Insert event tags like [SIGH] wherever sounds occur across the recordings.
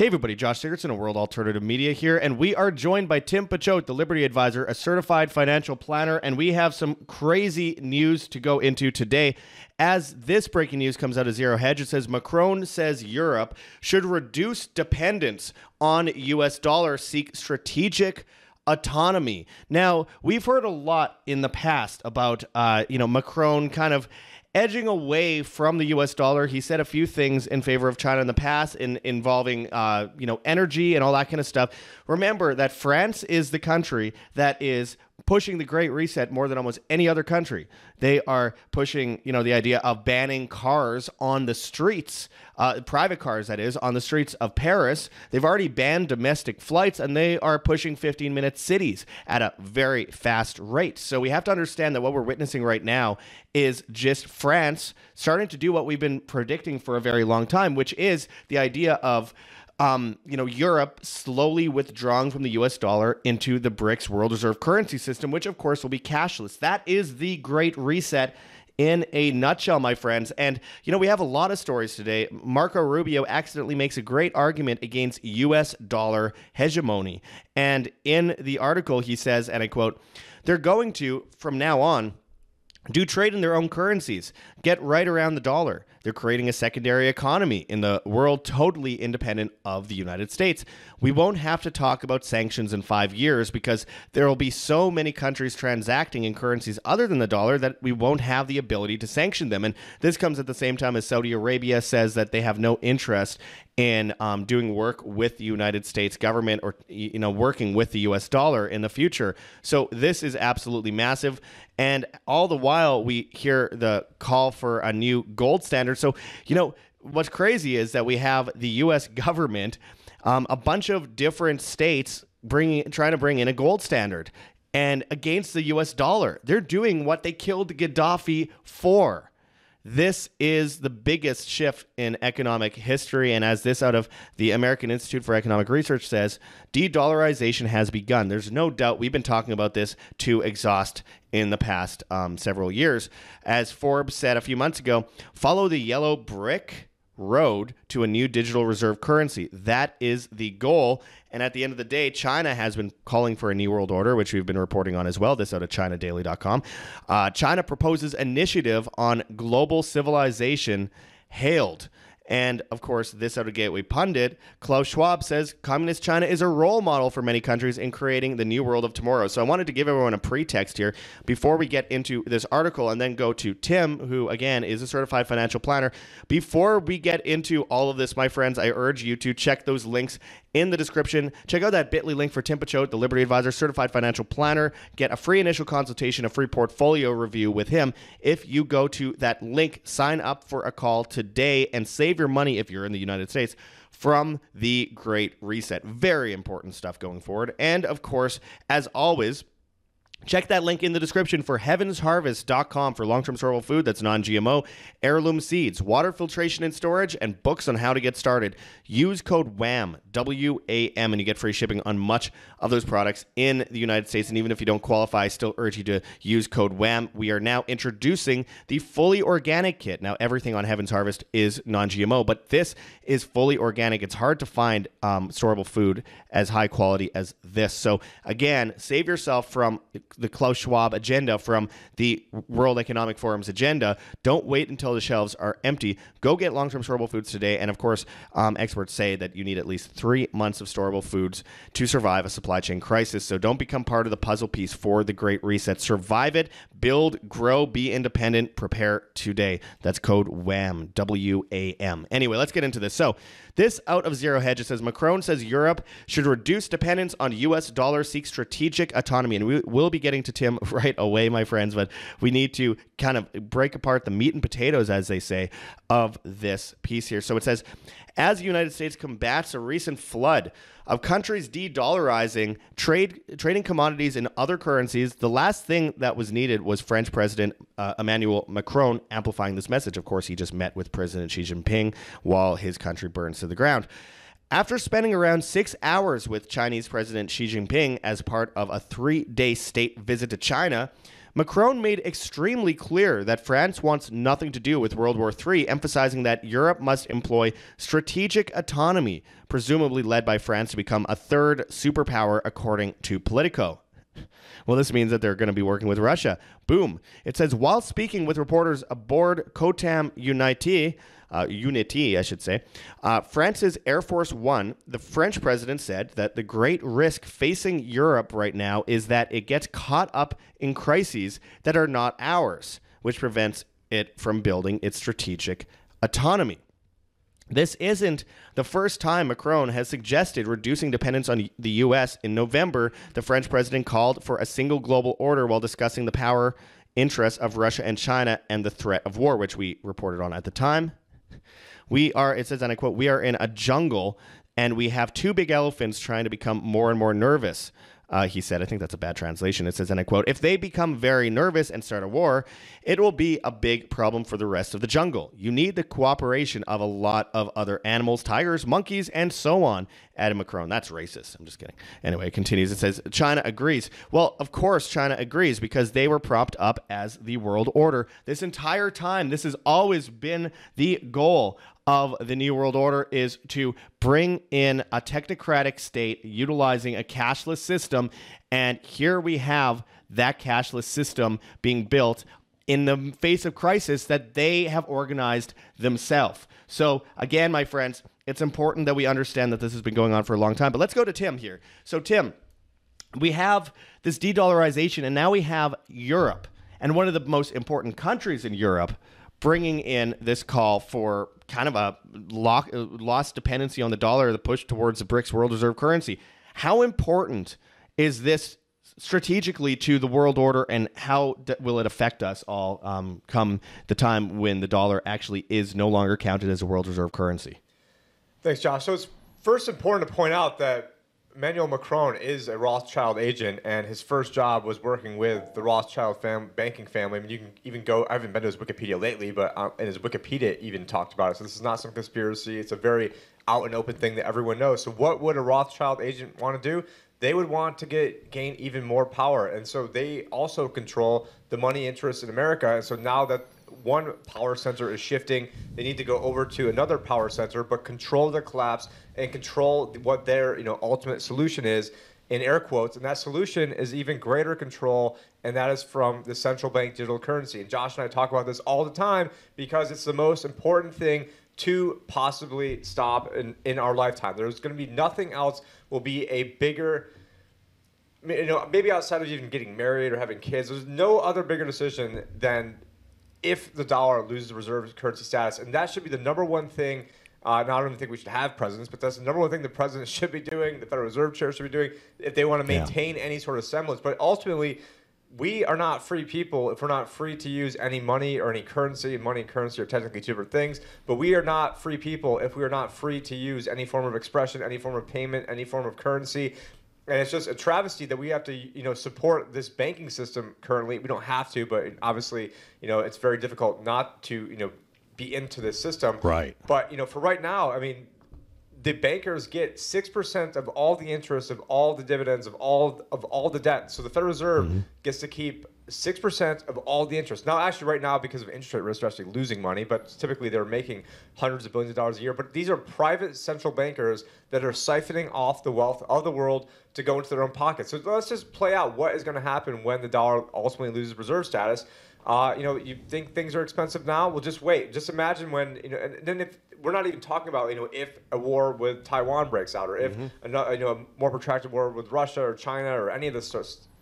Hey everybody, Josh Sigurdson of World Alternative Media here, and we are joined by Tim Picciott, the Liberty Advisor, a certified financial planner, and we have some crazy news to go into today. As this breaking news comes out of Zero Hedge, it says Macron says Europe should reduce dependence on US dollar, seek strategic autonomy. Now, we've heard a lot in the past about, uh, you know, Macron kind of edging away from the U.S. dollar. He said a few things in favor of China in the past, in involving uh, you know energy and all that kind of stuff. Remember that France is the country that is pushing the Great Reset more than almost any other country. They are pushing, you know, the idea of banning cars on the streets, uh, private cars, that is, on the streets of Paris. They've already banned domestic flights, and they are pushing 15-minute cities at a very fast rate. So we have to understand that what we're witnessing right now is just France starting to do what we've been predicting for a very long time, which is the idea of um, you know, Europe slowly withdrawing from the US dollar into the BRICS world reserve currency system, which of course will be cashless. That is the great reset in a nutshell, my friends. And, you know, we have a lot of stories today. Marco Rubio accidentally makes a great argument against US dollar hegemony. And in the article, he says, and I quote, they're going to, from now on, do trade in their own currencies, get right around the dollar. They're creating a secondary economy in the world totally independent of the United States. We won't have to talk about sanctions in five years because there will be so many countries transacting in currencies other than the dollar that we won't have the ability to sanction them. And this comes at the same time as Saudi Arabia says that they have no interest in um, doing work with the United States government or you know working with the U.S. dollar in the future. So this is absolutely massive, and all the while we hear the call for a new gold standard. So you know what's crazy is that we have the U.S. government, um, a bunch of different states bringing trying to bring in a gold standard. And against the US dollar, they're doing what they killed Gaddafi for. This is the biggest shift in economic history. And as this out of the American Institute for Economic Research says, de dollarization has begun. There's no doubt we've been talking about this to exhaust in the past um, several years. As Forbes said a few months ago, follow the yellow brick road to a new digital reserve currency. That is the goal. And at the end of the day, China has been calling for a new world order, which we've been reporting on as well. This out of ChinaDaily.com. Uh, China proposes initiative on global civilization hailed. And of course, this out of Gateway Pundit, Klaus Schwab says Communist China is a role model for many countries in creating the new world of tomorrow. So I wanted to give everyone a pretext here before we get into this article and then go to Tim, who again is a certified financial planner. Before we get into all of this, my friends, I urge you to check those links in the description. Check out that bit.ly link for Tim Picciott, the Liberty Advisor, certified financial planner. Get a free initial consultation, a free portfolio review with him. If you go to that link, sign up for a call today and save your money if you're in the United States from the Great Reset. Very important stuff going forward. And of course, as always, Check that link in the description for heavensharvest.com for long term storable food that's non GMO, heirloom seeds, water filtration and storage, and books on how to get started. Use code WHAM, W A M, and you get free shipping on much of those products in the United States. And even if you don't qualify, I still urge you to use code WHAM. We are now introducing the fully organic kit. Now, everything on Heaven's Harvest is non GMO, but this is fully organic. It's hard to find um, storable food as high quality as this. So, again, save yourself from the Klaus Schwab agenda, from the World Economic Forum's agenda. Don't wait until the shelves are empty. Go get long term storable foods today. And of course, um, experts say that you need at least three months of storable foods to survive a supply chain crisis. So don't become part of the puzzle piece for the Great Reset. Survive it, build, grow, be independent, prepare today. That's code WHAM, W A M. Anyway, let's get into this. So, this out of Zero Hedge, it says Macron says Europe should reduce dependence on U.S. dollar, seek strategic autonomy. And we will be getting to Tim [LAUGHS] right away, my friends, but we need to kind of break apart the meat and potatoes, as they say, of this piece here. So it says, as the United States combats a recent flood of countries de-dollarizing trade trading commodities in other currencies, the last thing that was needed was French President uh, Emmanuel Macron amplifying this message. Of course, he just met with President Xi Jinping while his country burns to the ground. After spending around six hours with Chinese President Xi Jinping as part of a three day state visit to China, Macron made extremely clear that France wants nothing to do with World War III, emphasizing that Europe must employ strategic autonomy, presumably led by France to become a third superpower, according to Politico. Well, this means that they're going to be working with Russia. Boom. It says while speaking with reporters aboard Cotam Unité, uh, Unity, I should say, uh, France's Air Force One, the French president said that the great risk facing Europe right now is that it gets caught up in crises that are not ours, which prevents it from building its strategic autonomy. This isn't the first time Macron has suggested reducing dependence on the U.S. In November, the French president called for a single global order while discussing the power interests of Russia and China and the threat of war, which we reported on at the time. We are, it says, and I quote, we are in a jungle and we have two big elephants trying to become more and more nervous. Uh, he said, I think that's a bad translation. It says, and I quote, if they become very nervous and start a war, it will be a big problem for the rest of the jungle. You need the cooperation of a lot of other animals, tigers, monkeys, and so on. Adam Macron, that's racist. I'm just kidding. Anyway, it continues. It says, China agrees. Well, of course, China agrees because they were propped up as the world order this entire time. This has always been the goal of the New World Order is to bring in a technocratic state utilizing a cashless system. And here we have that cashless system being built in the face of crisis that they have organized themselves. So, again, my friends, it's important that we understand that this has been going on for a long time. But let's go to Tim here. So, Tim, we have this de dollarization, and now we have Europe. And one of the most important countries in Europe bringing in this call for kind of a lock, lost dependency on the dollar, the push towards the BRICS world reserve currency. How important is this strategically to the world order, and how d- will it affect us all um, come the time when the dollar actually is no longer counted as a world reserve currency? Thanks, Josh. So it's first important to point out that Emmanuel Macron is a Rothschild agent, and his first job was working with the Rothschild fam- banking family. I mean, you can even go. I haven't been to his Wikipedia lately, but um, and his Wikipedia even talked about it. So this is not some conspiracy. It's a very out and open thing that everyone knows. So what would a Rothschild agent want to do? They would want to get gain even more power, and so they also control the money interests in America. And so now that one power center is shifting. They need to go over to another power center, but control the collapse and control what their you know ultimate solution is in air quotes. And that solution is even greater control, and that is from the central bank digital currency. And Josh and I talk about this all the time because it's the most important thing to possibly stop in, in our lifetime. There's going to be nothing else will be a bigger you know, maybe outside of even getting married or having kids, there's no other bigger decision than if the dollar loses reserve currency status. And that should be the number one thing. Uh, not only think we should have presidents, but that's the number one thing the president [LAUGHS] should be doing, the Federal Reserve Chair should be doing, if they want to maintain yeah. any sort of semblance. But ultimately, we are not free people if we're not free to use any money or any currency. Money and currency are technically two different things, but we are not free people if we are not free to use any form of expression, any form of payment, any form of currency and it's just a travesty that we have to you know support this banking system currently. We don't have to but obviously you know it's very difficult not to you know be into this system. Right. But you know for right now i mean the bankers get 6% of all the interest of all the dividends of all of all the debt so the federal reserve mm-hmm. gets to keep six percent of all the interest. Now, actually, right now, because of interest rate risk, they're actually losing money. But typically, they're making hundreds of billions of dollars a year. But these are private central bankers that are siphoning off the wealth of the world to go into their own pockets. So let's just play out what is going to happen when the dollar ultimately loses reserve status. Uh, you know, you think things are expensive now? Well, just wait. Just imagine when you know, and then if we're not even talking about you know if a war with Taiwan breaks out, or if mm-hmm. a, you know a more protracted war with Russia or China or any of this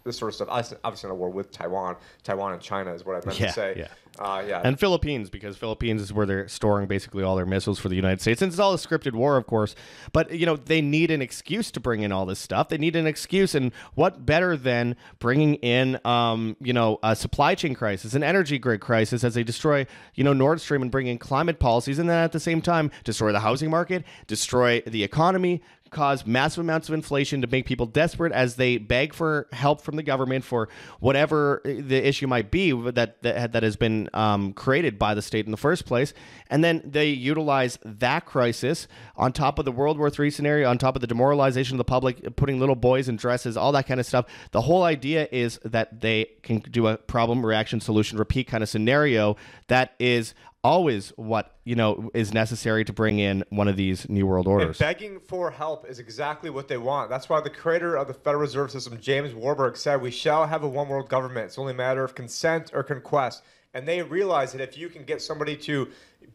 this sort of stuff. Obviously, in a war with Taiwan, Taiwan and China is what I meant yeah, to say. Yeah. Uh, yeah. And Philippines, because Philippines is where they're storing basically all their missiles for the United States. And it's all a scripted war, of course. But, you know, they need an excuse to bring in all this stuff. They need an excuse. And what better than bringing in, um, you know, a supply chain crisis, an energy grid crisis as they destroy, you know, Nord Stream and bring in climate policies. And then at the same time, destroy the housing market, destroy the economy, cause massive amounts of inflation to make people desperate as they beg for help from the government for whatever the issue might be that that, that has been um, created by the state in the first place. And then they utilize that crisis on top of the World War III scenario, on top of the demoralization of the public, putting little boys in dresses, all that kind of stuff. The whole idea is that they can do a problem, reaction, solution, repeat kind of scenario that is always what you know is necessary to bring in one of these new world orders. And begging for help is exactly what they want. That's why the creator of the Federal Reserve System, James Warburg, said we shall have a one world government. It's only a matter of consent or conquest. And they realize that if you can get somebody to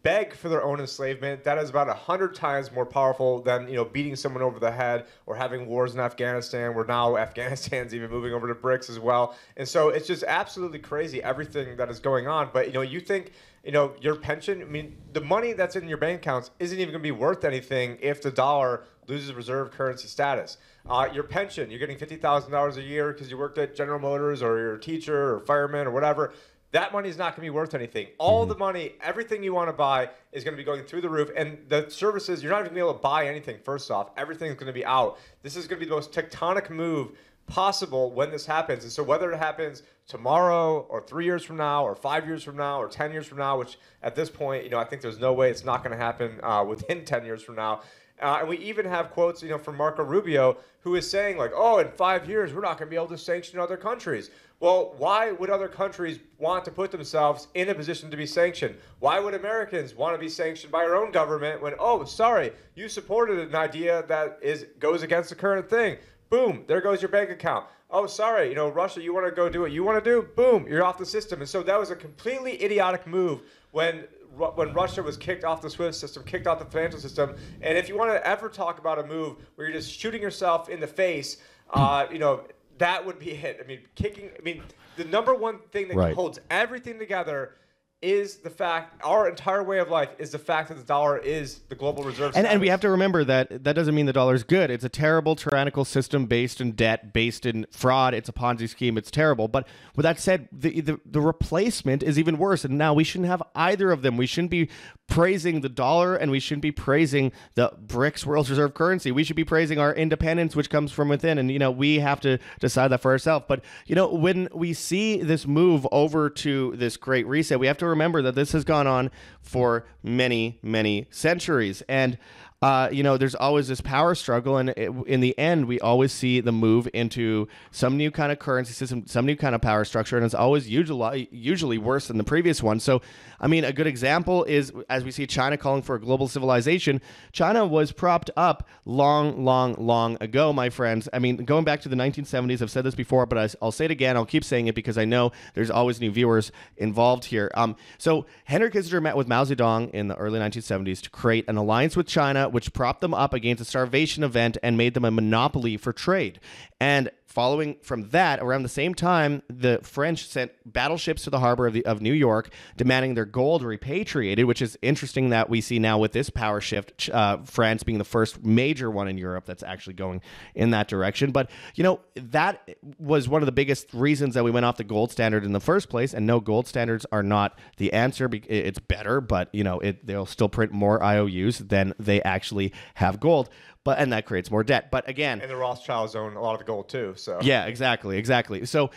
beg for their own enslavement, that is about a hundred times more powerful than you know beating someone over the head or having wars in Afghanistan. Where now [LAUGHS] Afghanistan's even moving over to BRICS as well, and so it's just absolutely crazy everything that is going on. But you know, you think you know, your pension, I mean, the money that's in your bank accounts isn't even going to be worth anything if the dollar loses reserve currency status. Uh, your pension, you're getting $50,000 a year because you worked at General Motors or you're a teacher or fireman or whatever. That money is not going to be worth anything. All mm-hmm. the money, everything you want to buy is going to be going through the roof. And the services, you're not even going to be able to buy anything, first off. Everything's going to be out. This is going to be the most tectonic move possible when this happens. And so whether it happens tomorrow or three years from now or five years from now or 10 years from now, which at this point, you know, I think there's no way it's not going to happen uh, within [LAUGHS] 10 years from now. Uh, and we even have quotes, you know, from Marco Rubio, who is saying like, "Oh, in five years, we're not going to be able to sanction other countries." Well, why would other countries want to put themselves in a position to be sanctioned? Why would Americans want to be sanctioned by our own government when, oh, sorry, you supported an idea that is goes against the current thing? Boom, there goes your bank account. Oh, sorry, you know, Russia, you want to go do what you want to do? Boom, you're off the system. And so that was a completely idiotic move when when Russia was kicked off the SWIFT system, kicked off the financial system. And if you want to ever talk about a move where you're just shooting yourself in the face, uh, you know, that would be it. I mean, kicking. I mean, the number one thing that right. holds everything together is the fact our entire way of life is the fact that the dollar is the global reserve. And, and we have to remember that that doesn't mean the dollar is good. It's a terrible tyrannical system based in debt, based in fraud. It's a Ponzi scheme. It's terrible. But with that said, the, the, the replacement is even worse. And now we shouldn't have either of them. We shouldn't be praising the dollar and we shouldn't be praising the BRICS world reserve currency. We should be praising our independence, which comes from within. And, you know, we have to decide that for ourselves. But, you know, when we see this move over to this great reset, we have to remember that this has gone on for many, many centuries. And uh, you know, there's always this power struggle, and it, in the end, we always see the move into some new kind of currency system, some new kind of power structure, and it's always usually usually worse than the previous one. So, I mean, a good example is as we see China calling for a global civilization. China was propped up long, long, long ago, my friends. I mean, going back to the 1970s, I've said this before, but I, will say it again. I'll keep saying it because I know there's always new viewers involved here. Um, so Henry Kissinger met with Mao Zedong in the early 1970s to create an alliance with China which propped them up against a starvation event and made them a monopoly for trade. And following from that, around the same time, the French sent battleships to the harbor of, the, of New York, demanding their gold repatriated, which is interesting that we see now with this power shift, uh, France being the first major one in Europe that's actually going in that direction. But, you know, that was one of the biggest reasons that we went off the gold standard in the first place. And no, gold standards are not the answer. It's better, but, you know, it, they'll still print more IOUs than they actually have gold but and that creates more debt. But again, and the Rothschilds own a lot of the gold too. So yeah, exactly, exactly. So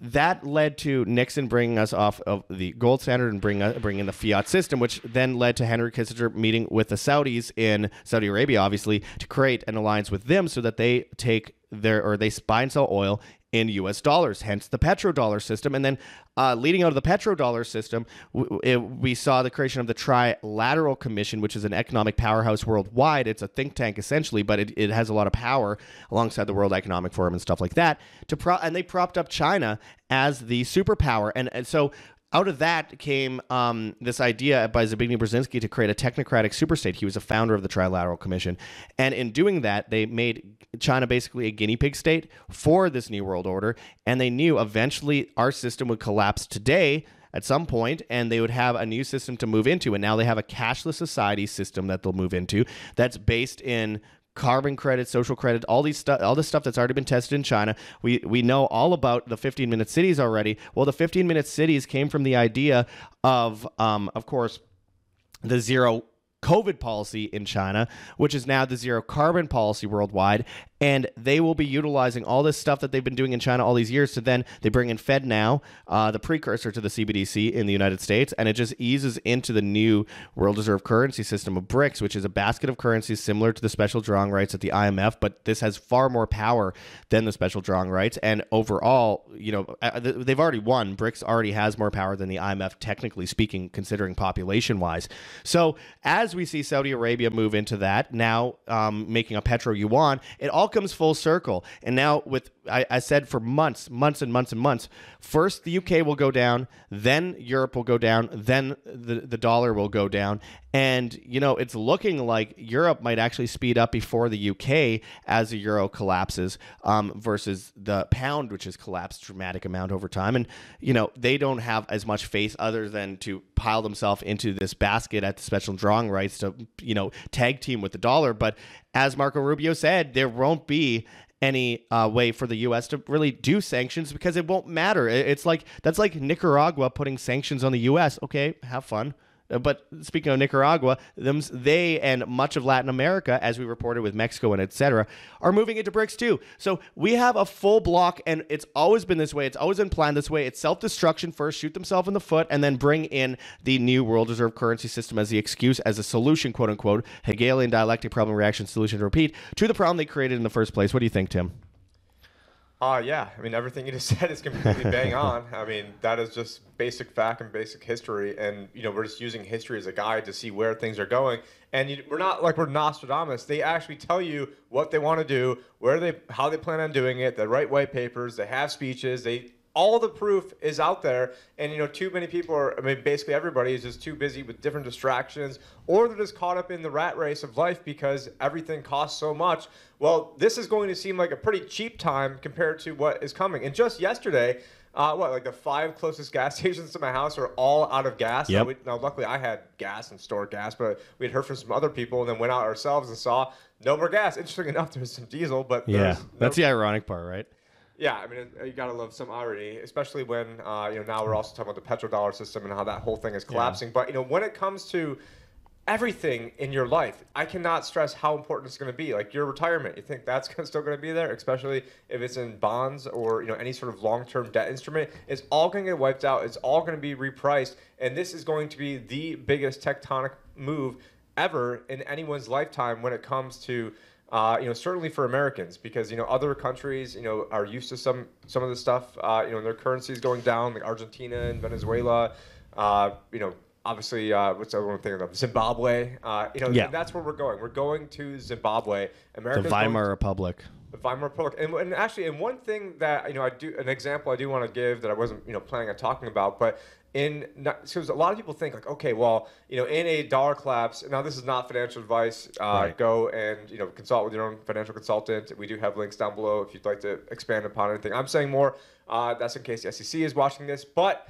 that led to Nixon bringing us off of the gold standard and bring, uh, bringing in the fiat system, which then led to Henry Kissinger meeting with the Saudis in Saudi Arabia, obviously, to create an alliance with them so that they take their or they buy and sell oil in US dollars, hence the petrodollar system. And then uh, leading out of the petrodollar system, w- it, we saw the creation of the Trilateral Commission, which is an economic powerhouse worldwide. It's a think tank essentially, but it, it has a lot of power alongside the World Economic Forum and stuff like that. To pro- and they propped up China as the superpower. And, and so out of that came um, this idea by Zbigniew Brzezinski to create a technocratic superstate. He was a founder of the Trilateral Commission. And in doing that, they made China basically a guinea pig state for this New World Order. And they knew eventually our system would collapse today at some point and they would have a new system to move into and now they have a cashless society system that they'll move into that's based in carbon credit, social credit, all these stuff, all the stuff that's already been tested in China. We we know all about the 15 minute cities already. Well, the 15 minute cities came from the idea of, um, of course, the zero COVID policy in China, which is now the zero carbon policy worldwide. And they will be utilizing all this stuff that they've been doing in China all these years. So then they bring in FedNow, uh, the precursor to the CBDC in the United States, and it just eases into the new world reserve currency system of BRICS, which is a basket of currencies similar to the special drawing rights at the IMF, but this has far more power than the special drawing rights. And overall, you know, uh, they've already won. BRICS already has more power than the IMF, technically speaking, considering population wise. So as we see Saudi Arabia move into that, now um, making a petro yuan, it all comes full circle. And now with I, I, said for months, months and months and months, first the UK will go down, then Europe will go down, then the, the dollar will go down. And, you know, it's looking like Europe might actually speed up before the UK as the euro collapses um, versus the pound, which has collapsed dramatic amount over time. And, you know, they don't have as much faith other than to pile themselves into this basket at the special drawing rights to, you know, tag team with the dollar. But as Marco Rubio said, there won't be any uh, way for the U.S. to really do sanctions because it won't matter. It's like that's like Nicaragua putting sanctions on the U.S. Okay, have fun. Uh, but speaking of Nicaragua, them, they and much of Latin America, as we reported with Mexico and etc., are moving into BRICS too. So we have a full block, and it's always been this way. It's always been planned this way. It's self destruction first, shoot themselves in the foot, and then bring in the new world reserve currency system as the excuse, as a solution, quote unquote, Hegelian dialectic problem reaction solution to repeat to the problem they created in the first place. What do you think, Tim? Uh, yeah. I mean, everything you just [LAUGHS] said is completely bang on. I mean, that is just basic fact and basic history. And, you know, we're just using history as a guide to see where things are going. And you, we're not like we're Nostradamus. They actually tell you what they want to do, where they, how they plan on doing it, the right white papers, they have speeches, they all the proof is out there and you know too many people are i mean basically everybody is just too busy with different distractions or they're just caught up in the rat race of life because everything costs so much well this is going to seem like a pretty cheap time compared to what is coming and just yesterday uh, what like the five closest [LAUGHS] gas stations to my house are all out of gas. Yep. Now, we, now, luckily, I had gas and stored gas, but we had heard from some other people and then went out ourselves and saw no more gas. Interesting [LAUGHS] enough, there's some diesel, but yeah, no, that's the ironic part, right? Yeah, I mean, you gotta love some irony, especially when uh, you know now we're also talking about the petrodollar system and how that whole thing is collapsing. Yeah. But you know, when it comes to everything in your life, I cannot stress how important it's going to be. Like your retirement, you think that's still going to be there, especially if it's in bonds or you know any sort of long-term debt instrument. It's all going to get wiped out. It's all going to be repriced, and this is going to be the biggest tectonic move ever in anyone's lifetime when it comes to uh, you know, certainly for Americans, because you know other countries, you know, are used to some some of the stuff. Uh, you know, their currencies going down, like Argentina and Venezuela. Uh, you know, obviously, uh, what's the other one thing of Zimbabwe? Uh, you know, yeah. that's where we're going. We're going to Zimbabwe. America. The Weimar Republic. The Weimar Republic, and, and actually, and one thing that you know, I do an example I do want to give that I wasn't you know planning on talking about, but in because a lot of people think like okay well you know in a dollar collapse now this is not financial advice uh, right. go and you know consult with your own financial consultant we do have links down below if you'd like to expand upon anything i'm saying more uh, that's in case the sec is watching this but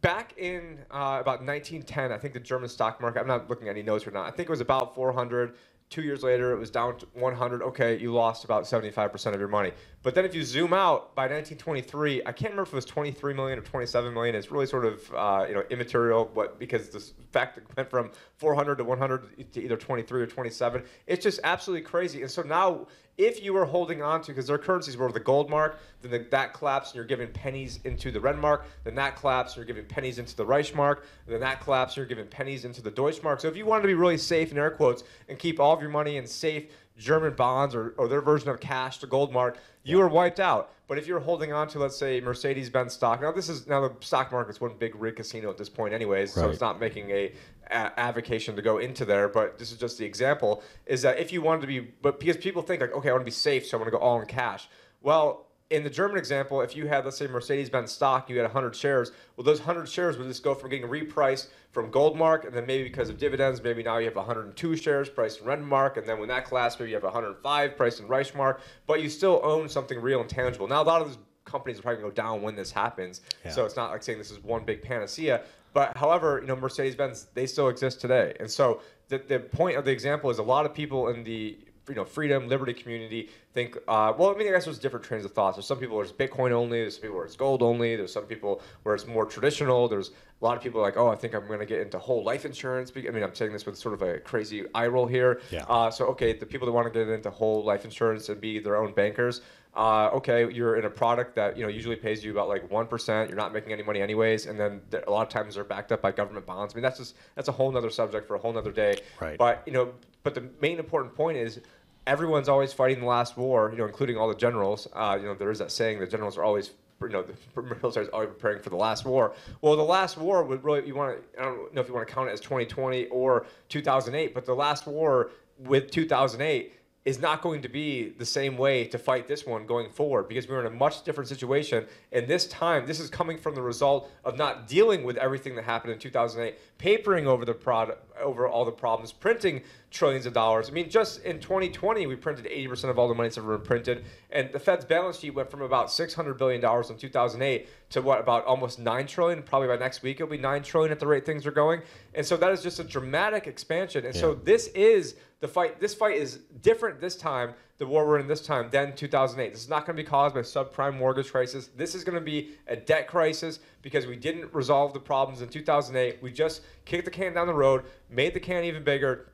back in uh, about 1910 i think the german stock market i'm not looking at any notes right now i think it was about 400 Two years later, it was down to 100. Okay, you lost about 75% of your money. But then if you zoom out, by 1923, I can't remember if it was 23 million or 27 million. It's really sort of uh, you know immaterial, but because the fact it [LAUGHS] went from 400 to 100 to either 23 or 27, it's just absolutely crazy. And so now if you were holding on to, because their currencies were the gold mark, then the, that collapsed and you're giving pennies into the Renmark, then that collapsed and you're giving pennies into the Reichsmark, then that collapsed and you're giving pennies into the Deutschmark. So if you wanted to be really safe, in air quotes, and keep all of your money in safe German bonds or, or their version of cash, the gold mark, you are wiped out. But if you're holding on to, let's say, Mercedes-Benz stock, now this is now the stock market's one big rig casino at this point, anyways. Right. So it's not making a, a avocation to go into there. But this is just the example: is that if you wanted to be, but because people think like, okay, I want to be safe, so I want to go all in cash. Well, in the German example, if you had, let's say, Mercedes Benz stock, you had 100 shares, well, those 100 shares would just go from getting repriced from Goldmark, and then maybe because of dividends, maybe now you have 102 shares priced in Renmark, and then when that collapsed, maybe you have 105 priced in Reichsmark, but you still own something real and tangible. Now, a lot of those companies are probably going to go down when this happens, yeah. so it's not like saying this is one big panacea. But however, you know, Mercedes Benz, they still exist today. And so the, the point of the example is a lot of people in the you know freedom, liberty, community. Think uh, well. I mean, I guess there's different trains of thoughts. There's some people where it's Bitcoin only. There's some people where it's gold only. There's some people where it's more traditional. There's a lot of people like, oh, I think I'm going to get into whole life insurance. I mean, I'm saying this with sort of a crazy eye roll here. Yeah. Uh, so okay, the people that want to get into whole life insurance and be their own bankers. Uh, okay, you're in a product that you know usually pays you about like one percent. You're not making any money anyways, and then th- a lot of times they're backed up by government bonds. I mean, that's just that's a whole nother subject for a whole nother day. Right. But you know, but the main important point is everyone's always fighting the last war. You know, including all the generals. Uh, you know, there is that saying the generals are always you know, [LAUGHS] the military is always preparing for the last war. Well, the last war would really, you want to, I don't know if you want to count it as 2020 or 2008, but the last war with 2008 is not going to be the same way to fight this one going forward because we're in a much different situation. And this time, this is coming from the result of not dealing with everything that happened in 2008, papering over the product, over all the problems, printing trillions of dollars. I mean, just in 2020, we printed 80% of all the money that's ever been printed, and the Fed's balance sheet went from about 600 billion dollars in 2008 to what about almost nine trillion. Probably by next week, it'll be nine trillion at the rate things are going. And so that is just a dramatic expansion. And so this is the fight. This fight is different this time. The war we're in this time than 2008. This is not going to be caused by subprime mortgage crisis. This is going to be a debt crisis because we didn't resolve the problems in 2008. We just kicked the can down the road, made the can even bigger.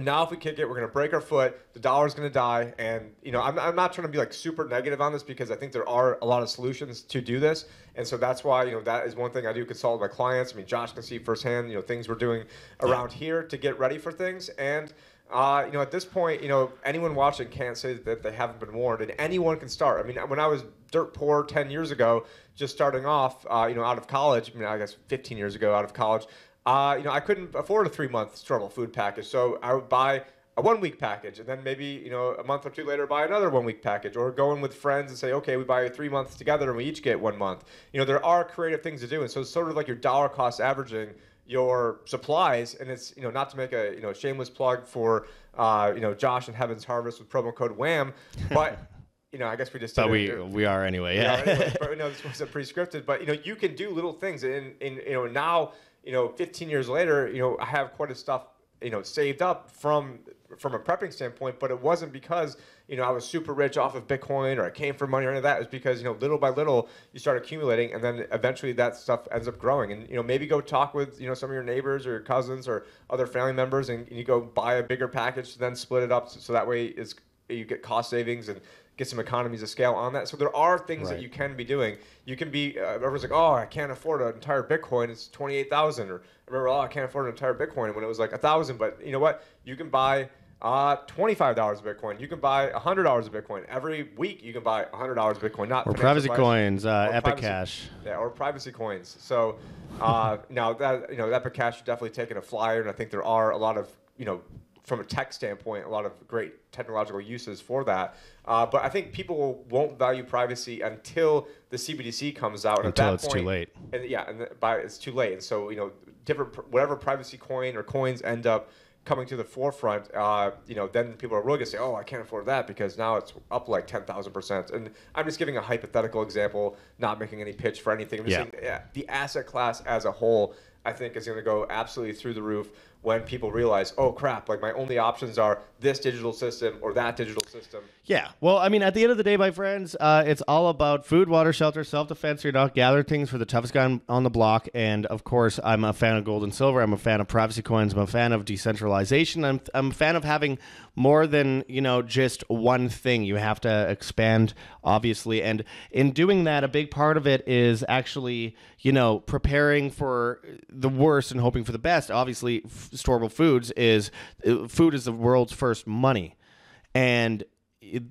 Now if we kick it, we're going to break our foot. The dollar's going to die. And, you know, I'm, I'm not trying to be like super negative on this because I think there are a lot of solutions to do this. And so that's why, you know, that is one thing I do consult with my clients. I mean, Josh can see firsthand, you know, things we're doing around here to get ready for things. And, uh, you know, at this point, you know, anyone watching can't say that they haven't been warned, and anyone can start. I mean, when I was dirt poor 10 years ago, just starting off, uh, you know, out of college, I mean, I guess 15 years ago out of college, uh, you know, I couldn't afford a three month struggle food package. So I would buy a one week package and then maybe, you know, a month or two later buy another one week package or go in with friends and say, okay, we buy three months together and we each get one month. You know, there are creative things to do. And so it's sort of like your dollar cost averaging your supplies and it's you know not to make a you know shameless plug for uh, you know Josh and Heaven's Harvest with promo code WHAM but [LAUGHS] you know I guess we just But we we are anyway. Yeah, Yeah. anyway, [LAUGHS] but you know, this wasn't pre-scripted. But you know, you can do little things, and, and you know now, you know, 15 years later, you know, I have quite a stuff, you know, saved up from from a prepping standpoint. But it wasn't because you know I was super rich off of Bitcoin or I came from money or any of that. It was because you know little by little you start accumulating, and then eventually that stuff ends up growing. And you know maybe go talk with you know some of your neighbors or your cousins or other family members, and you go buy a bigger package, then split it up so, so that way it's you get cost savings and get some economies of scale on that. So there are things Right. that you can be doing. You can be uh, everyone's like, oh, I can't afford an entire Bitcoin. It's twenty eight thousand. Or I remember, oh, I can't afford an entire Bitcoin when it was like a thousand. But you know what? You can buy. Uh, twenty-five dollars of Bitcoin. You can buy hundred dollars of Bitcoin every week. You can buy hundred dollars of Bitcoin. Not Or privacy advice, coins, uh, or Epic Cash. yeah, or privacy coins. So uh, now that you know, Epic Cash is definitely taking a flyer, and I think there are a lot of you know, from a tech standpoint, a lot of great technological uses for that. Uh, but I think people won't value privacy until the CBDC comes out. And Until at that it's too late. And yeah, and the- by it's too late. And so you know, different whatever privacy coin or coins end up coming to the forefront, uh, you know, then people are really gonna say, "Oh, I can't afford that," because now it's up like ten thousand percent. And I'm just giving a hypothetical example, not making any pitch for anything. I'm just Yeah. saying, yeah, the asset class as a whole, I think, is going to go absolutely through the roof when people realize, "Oh crap! Like my only options are this digital system or that digital system." Yeah. Well, I mean, at the end of the day, my friends, uh, it's all about food, water, shelter, self defense. You're not gathering things for the toughest guy on, on the block. And of course, I'm a fan of gold and silver. I'm a fan of privacy coins. I'm a fan of decentralization. I'm, I'm a fan of having more than, you know, just one thing. You have to expand, obviously. And in doing that, a big part of it is actually, you know, preparing for the worst and hoping for the best. Obviously, storable foods is uh, food is the world's first money. And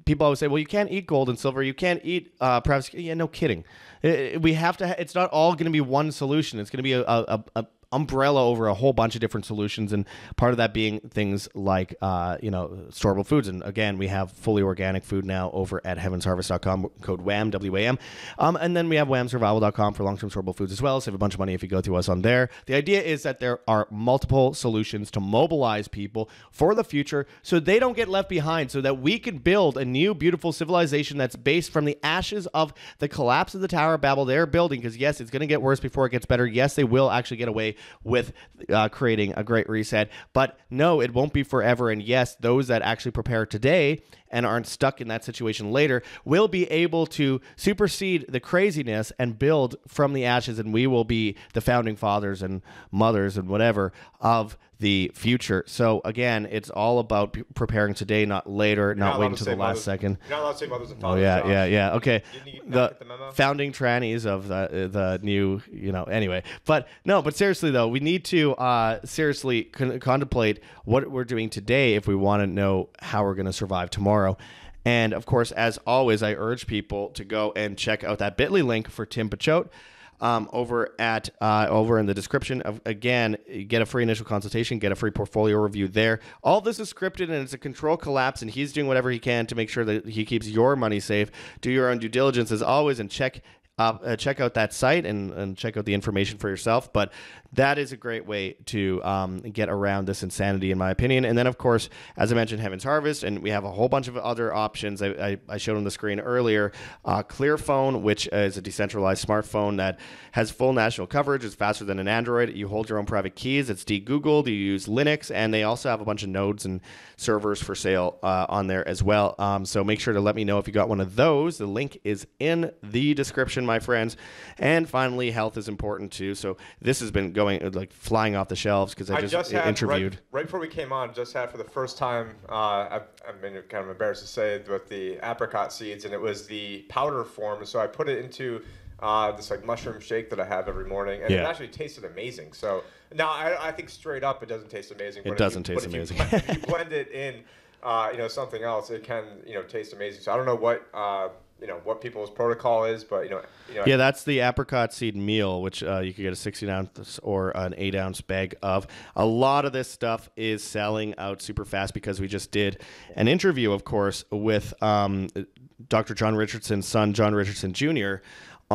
people always say, "Well, you can't eat gold and silver. You can't eat uh, perhaps." Yeah, no kidding. It- we have to. Ha- it's not all going to be one solution. It's going to be a, a, a umbrella over a whole bunch of different solutions, and part of that being things like uh, you know storable foods. And again, we have fully organic food now over at heavensharvest.com. Code WAM W A M, um, and then we have whamsurvival.com for long term storable foods as well. Save a bunch of money if you go through us on there. The idea is that there are multiple solutions to mobilize people for the future, so they don't get left behind. So that we can build a new, beautiful civilization that's based from the ashes of the collapse of the Tower of Babel they're building. Because yes, it's going to get worse before it gets better. Yes, they will actually get away with uh, creating a great reset. But no, it won't be forever. And yes, those that actually prepare today and aren't stuck in that situation later will be able to supersede the craziness and build from the ashes. And we will be the founding fathers and mothers and whatever of the future. So again, it's all about p- preparing today, not later, not, not waiting to the last mothers, second. You're not allowed to say mothers and fathers. Oh yeah, Josh. yeah, yeah. Okay, Didn't you not the the founding trannies of the the new, you know. Anyway, but no, but seriously though, we need to uh, seriously con- contemplate what we're doing today if we want to know how we're going to survive tomorrow. And of course, as always, I urge people to go and check out that Bitly link for Tim Picciott um, over at uh, over in the description of again get a free initial consultation get a free portfolio review there all this is scripted and it's a control collapse and he's doing whatever he can to make sure that he keeps your money safe do your own due diligence as always and check uh, check out that site and, and check out the information for yourself. But that is a great way to um, get around this insanity, in my opinion. And then, of course, as I mentioned, Heaven's Harvest, and we have a whole bunch of other options. I, I, I showed on the screen earlier. Uh, Clearphone, which is a decentralized smartphone that has full national coverage, It's faster than an Android. You hold your own private keys. It's de-Googled. You use Linux, and they also have a bunch of nodes and servers for sale uh, on there as well. Um, so make sure to let me know if you got one of those. The link is in the description, my friends. And finally, health is important too. So this has been going uh, like flying off the shelves because I I just, just had interviewed. Right, right before we came on. Just had for the first time. Uh, I've, I've been kind of embarrassed to say it, but the apricot seeds, and it was the powder form. So I put it into uh, this like mushroom shake that I have every morning, and it actually tasted amazing. So now I, I think straight up it doesn't taste amazing. It doesn't you, taste but if you amazing. blend- if you [LAUGHS] blend it in, uh, you know, something else, it can you know taste amazing. So I don't know what uh, you know what people's protocol is, but you know, you know, Yeah, that's the apricot seed meal, which uh, you could get a 16 ounce or an 8 ounce bag of. A lot of this stuff is selling out super fast because we just did an interview, of course, with um, Dr. John Richardson's son, John Richardson Jr.,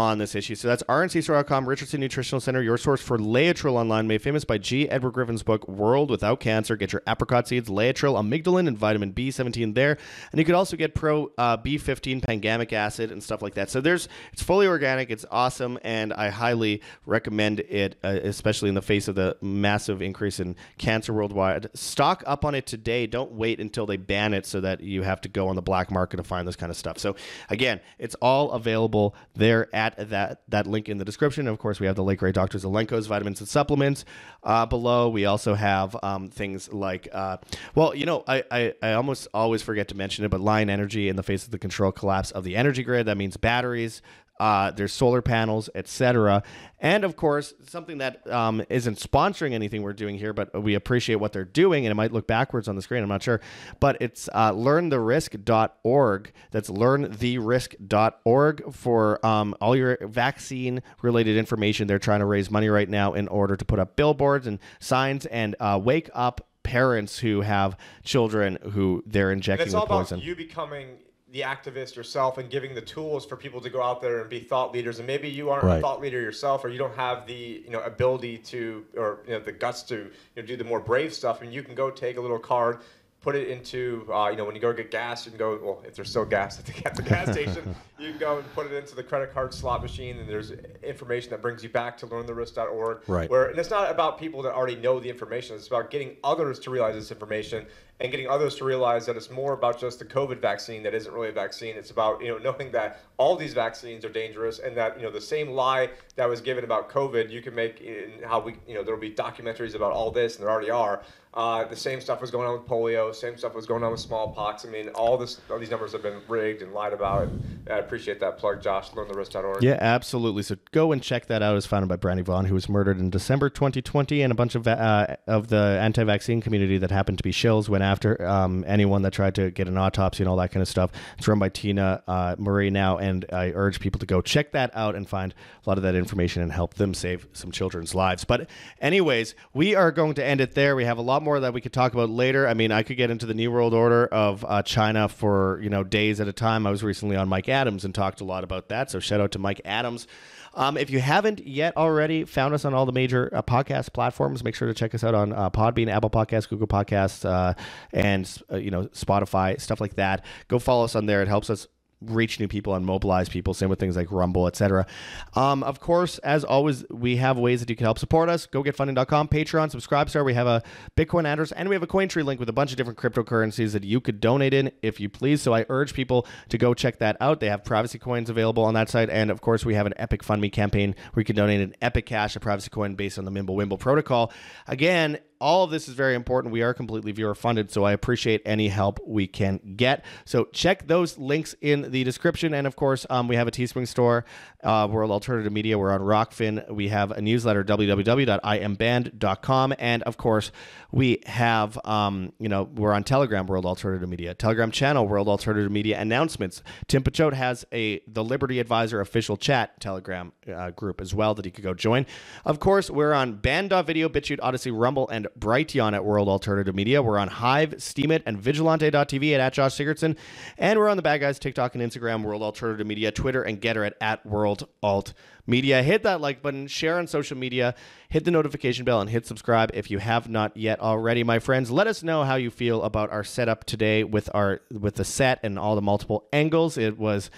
on this issue. So that's rncstore.com, Richardson Nutritional Center, your source for Laetrile online, made famous by G. Edward Griffin's book, World Without Cancer. Get your apricot seeds, Laetrile, amygdalin, and vitamin B17 there. And you could also get pro uh, B15 pangamic acid and stuff like that. So there's, it's fully organic, it's awesome, and I highly recommend it, uh, especially in the face of the massive increase in cancer worldwide. Stock up on it today. Don't wait until they ban it so that you have to go on the black market to find this kind of stuff. So again, it's all available there at that that link in the description. Of course, we have the late great Dr. Zelenko's vitamins and supplements uh, below. We also have um, things like, uh, well, you know, I, I I almost always forget to mention it, but Lion Energy in the face of the control collapse of the energy grid. That means batteries. Uh, there's solar panels, etc. And of course, something that um, isn't sponsoring anything we're doing here, but we appreciate what they're doing, and it might look backwards on the screen. I'm not sure, but it's uh, learntherisk.org. That's learntherisk.org for um, all your vaccine-related information. They're trying to raise money right now in order to put up billboards and signs and uh, wake up parents who have children who they're And injecting it's with all about poison. you becoming the activist yourself and giving the tools for people to go out there and be thought leaders. And maybe you aren't Right. a thought leader yourself, or you don't have the you know ability to, or you know the guts to you know, do the more brave stuff. And you can go take a little card. Put it into, uh, you know, when you go get gas, you can go, well, if there's still gas at the, at the gas [LAUGHS] station, you can go and put it into the credit card slot machine, and there's information that brings you back to learntherisk.org. Right. Where, and it's not about people that already know the information, it's about getting others to realize this information and getting others to realize that it's more about just the COVID vaccine that isn't really a vaccine. It's about you know knowing that all these vaccines are dangerous and that you know the same lie that was given about COVID you can make in how we you know there will be documentaries about all this and there already are. Uh, the same stuff was going on with polio. Same stuff was going on with smallpox. I mean, all this, all these numbers have been rigged and lied about. And I appreciate that plug, Josh. LearnTheRisk.org. Yeah, absolutely. So go and check that out. It's founded by Brandy Vaughn, who was murdered in December 2020, and a bunch of uh, of the anti-vaccine community that happened to be shills went after um, anyone that tried to get an autopsy and all that kind of stuff. It's run by Tina uh, Marie now, and I urge people to go check that out and find a lot of that information and help them save some children's lives. But anyways, we are going to end it there. We have a lot more that we could talk about later. I mean, I could get into the New World Order of uh, China for you know days at a time. I was recently on Mike Adams and talked a lot about that. So shout out to Mike Adams. Um, if you haven't yet already found us on all the major uh, podcast platforms, make sure to check us out on uh, Podbean, Apple Podcasts, Google Podcasts, uh, and uh, you know Spotify, stuff like that. Go follow us on there. It helps us reach new people and mobilize people. Same with things like Rumble, etc. Um, of course, as always, we have ways that you can help support us. Go getfunding.com, Patreon, Subscribestar. We have a Bitcoin address and we have a Cointree link with a bunch of different cryptocurrencies that you could donate in if you please. So I urge people to go check that out. They have privacy coins available on that site, and of course, we have an Epic Fund Me campaign where you can donate an Epic Cash, a privacy coin based on the Mimblewimble protocol. Again, all of this is very important. We are completely viewer funded, so I appreciate any help we can get. So check those links in the description. And of course, um, we have a Teespring store, uh, World Alternative Media. We're on Rokfin. We have a newsletter, www.imband.com. And of course, we have, um, you know, we're on Telegram, World Alternative Media, Telegram channel, World Alternative Media announcements. Tim Picciott has a the Liberty Advisor official chat Telegram uh, group as well that he could go join. Of course, we're on Banned.video, BitChute, Odysee, Rumble, and Brighteon at World Alternative Media. We're on Hive, Steemit, and Vigilante.tv at, at Josh Sigurdson. And we're on the Bad Guys TikTok and Instagram, World Alternative Media, Twitter, and Gettr at, at World Alt Media. Hit that like button, share on social media, hit the notification bell, and hit subscribe if you have not yet already, my friends. Let us know how you feel about our setup today with our with the set and all the multiple angles. It was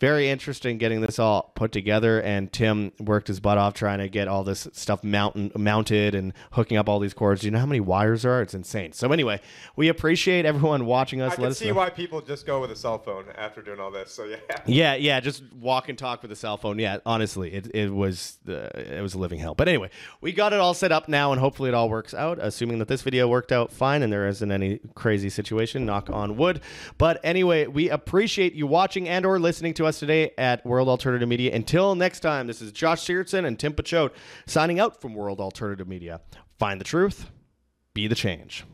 very interesting getting this all put together. And Tim worked his butt off trying to get all this stuff mount, mounted and hooking up all these cords. Do you know how many wires there are? It's insane. So anyway, we appreciate everyone watching us. I Let can us see know. why people just go with a cell phone after doing all this. So yeah. [LAUGHS] Yeah, yeah, just walk and talk with a cell phone. Yeah, honestly, it, it was uh, it was a living hell. But anyway, we got it all set up now, and hopefully it all works out. Assuming that this video worked out fine and there isn't any crazy situation. Knock on wood. But anyway, we appreciate you watching and or listening to us today at World Alternative Media. Until next time, this is Josh Sigurdson and Tim Picciott signing out from World Alternative Media. Find the truth, be the change.